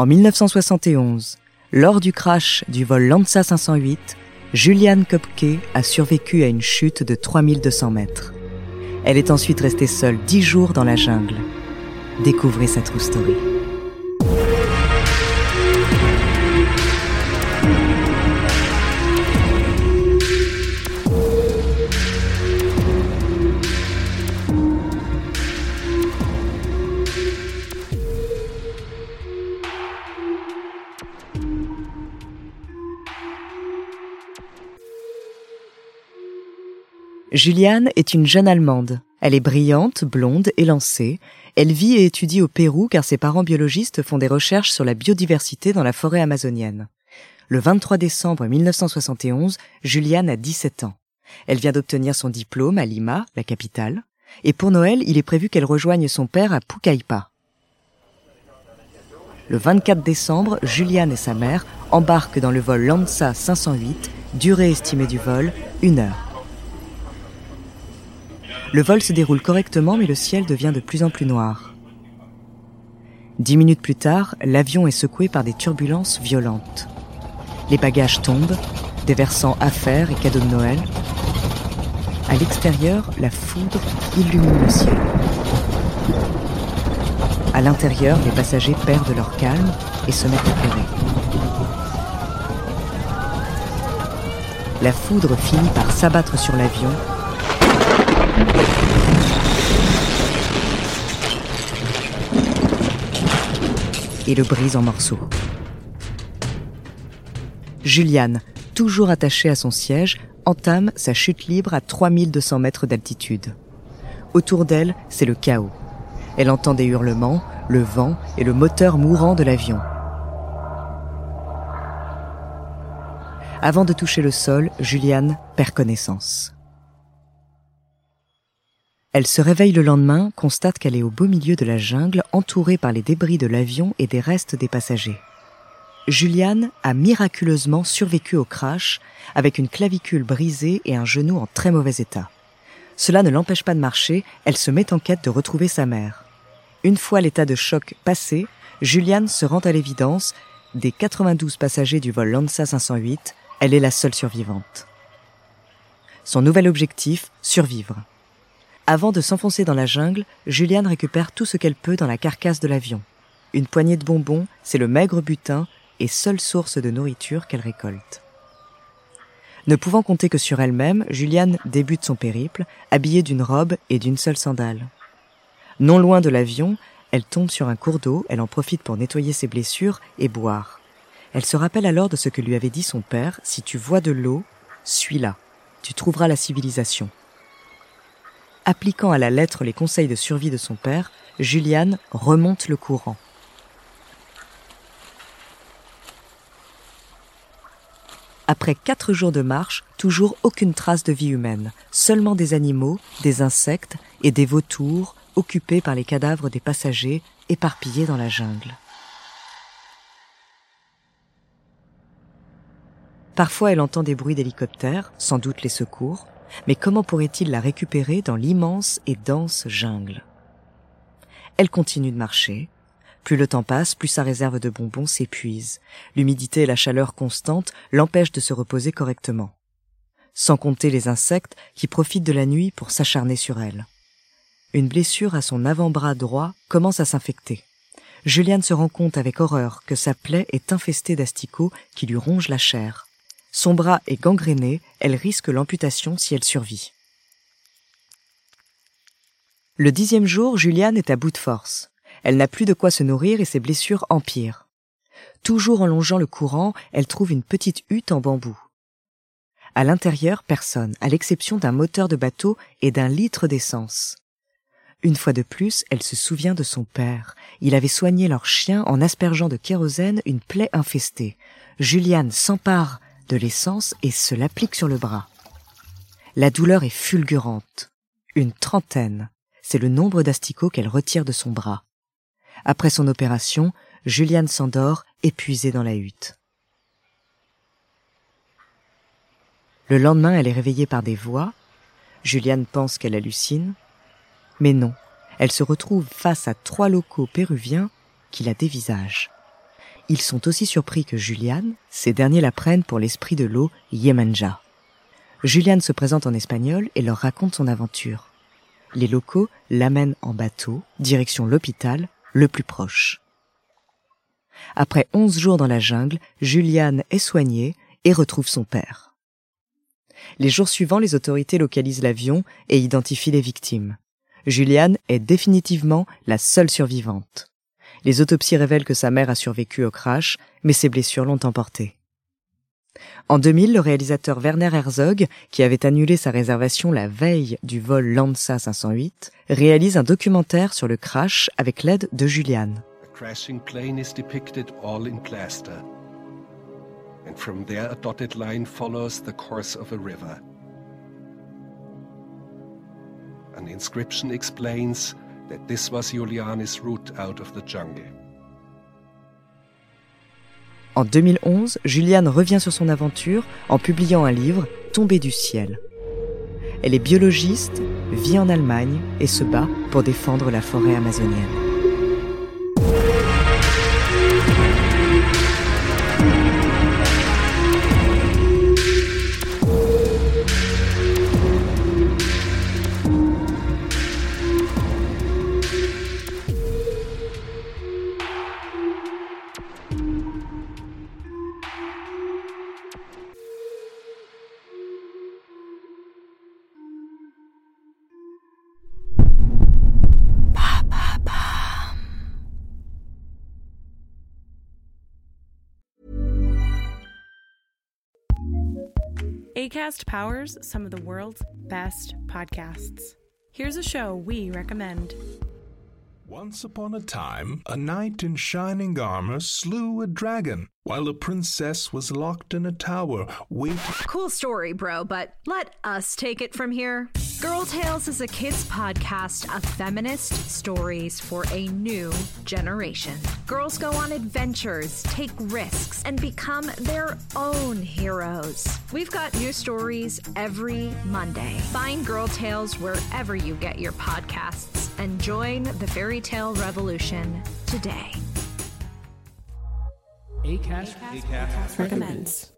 En 1971, lors du crash du vol Lanza 508, Julianne Kopke a survécu à une chute de 3200 mètres. Elle est ensuite restée seule 10 jours dans la jungle. Découvrez sa true story. Juliane est une jeune Allemande. Elle est brillante, blonde, élancée. Elle vit et étudie au Pérou car ses parents biologistes font des recherches sur la biodiversité dans la forêt amazonienne. Le 23 décembre 1971, Juliane a 17 ans. Elle vient d'obtenir son diplôme à Lima, la capitale, et pour Noël, il est prévu qu'elle rejoigne son père à Pucallpa. Le 24 décembre, Juliane et sa mère embarquent dans le vol Lanza 508, durée estimée du vol, une heure. Le vol se déroule correctement, mais le ciel devient de plus en plus noir. Dix minutes plus tard, l'avion est secoué par des turbulences violentes. Les bagages tombent, déversant affaires et cadeaux de Noël. À l'extérieur, la foudre illumine le ciel. À l'intérieur, les passagers perdent leur calme et se mettent à pleurer. La foudre finit par s'abattre sur l'avion et le brise en morceaux. Juliane, toujours attachée à son siège, entame sa chute libre à 3200 mètres d'altitude. Autour d'elle, c'est le chaos. Elle entend des hurlements, le vent et le moteur mourant de l'avion. Avant de toucher le sol, Juliane perd connaissance. Elle se réveille le lendemain, constate qu'elle est au beau milieu de la jungle, entourée par les débris de l'avion et des restes des passagers. Juliane a miraculeusement survécu au crash avec une clavicule brisée et un genou en très mauvais état. Cela ne l'empêche pas de marcher, elle se met en quête de retrouver sa mère. Une fois l'état de choc passé, Juliane se rend à l'évidence, des 92 passagers du vol Lanza 508, elle est la seule survivante. Son nouvel objectif, survivre. Avant de s'enfoncer dans la jungle, Juliane récupère tout ce qu'elle peut dans la carcasse de l'avion. Une poignée de bonbons, c'est le maigre butin et seule source de nourriture qu'elle récolte. Ne pouvant compter que sur elle-même, Juliane débute son périple, habillée d'une robe et d'une seule sandale. Non loin de l'avion, elle tombe sur un cours d'eau, elle en profite pour nettoyer ses blessures et boire. Elle se rappelle alors de ce que lui avait dit son père, si tu vois de l'eau, suis-la, tu trouveras la civilisation. Appliquant à la lettre les conseils de survie de son père, Juliane remonte le courant. Après quatre jours de marche, toujours aucune trace de vie humaine, seulement des animaux, des insectes et des vautours occupés par les cadavres des passagers éparpillés dans la jungle. Parfois elle entend des bruits d'hélicoptères, sans doute les secours, mais comment pourrait-il la récupérer dans l'immense et dense jungle? Elle continue de marcher. Plus le temps passe, plus sa réserve de bonbons s'épuise. L'humidité et la chaleur constante l'empêchent de se reposer correctement. Sans compter les insectes qui profitent de la nuit pour s'acharner sur elle. Une blessure à son avant-bras droit commence à s'infecter. Juliane se rend compte avec horreur que sa plaie est infestée d'asticots qui lui rongent la chair. Son bras est gangréné, elle risque l'amputation si elle survit. Le dixième jour, Juliane est à bout de force. Elle n'a plus de quoi se nourrir et ses blessures empirent. Toujours en longeant le courant, elle trouve une petite hutte en bambou. À l'intérieur, personne, à l'exception d'un moteur de bateau et d'un litre d'essence. Une fois de plus, elle se souvient de son père. Il avait soigné leur chien en aspergeant de kérosène une plaie infestée. Juliane s'empare de l'essence et se l'applique sur le bras. La douleur est fulgurante. Une trentaine. C'est le nombre d'asticots qu'elle retire de son bras. Après son opération, Juliane s'endort, épuisée dans la hutte. Le lendemain, elle est réveillée par des voix. Juliane pense qu'elle hallucine. Mais non, elle se retrouve face à trois locaux péruviens qui la dévisagent. Ils sont aussi surpris que Juliane, ces derniers la prennent pour l'esprit de l'eau Yemanja. Juliane se présente en espagnol et leur raconte son aventure. Les locaux l'amènent en bateau, direction l'hôpital, le plus proche. Après onze jours dans la jungle, Juliane est soignée et retrouve son père. Les jours suivants, les autorités localisent l'avion et identifient les victimes. Juliane est définitivement la seule survivante. Les autopsies révèlent que sa mère a survécu au crash, mais ses blessures l'ont emportée. En 2000, le réalisateur Werner Herzog, qui avait annulé sa réservation la veille du vol Lanza 508, réalise un documentaire sur le crash avec l'aide de river. An inscription explains En 2011, Juliane revient sur son aventure en publiant un livre, Tombé du ciel. Elle est biologiste, vit en Allemagne et se bat pour défendre la forêt amazonienne. ACAST powers some of the world's best podcasts. Here's a show we recommend. Once upon a time, a knight in shining armor slew a dragon while a princess was locked in a tower waiting. Cool story, bro, but let us take it from here. Girl Tales is a kids' podcast of feminist stories for a new generation. Girls go on adventures, take risks, and become their own heroes. We've got new stories every Monday. Find Girl Tales wherever you get your podcasts and join the fairy tale revolution today. ACAST, recommends.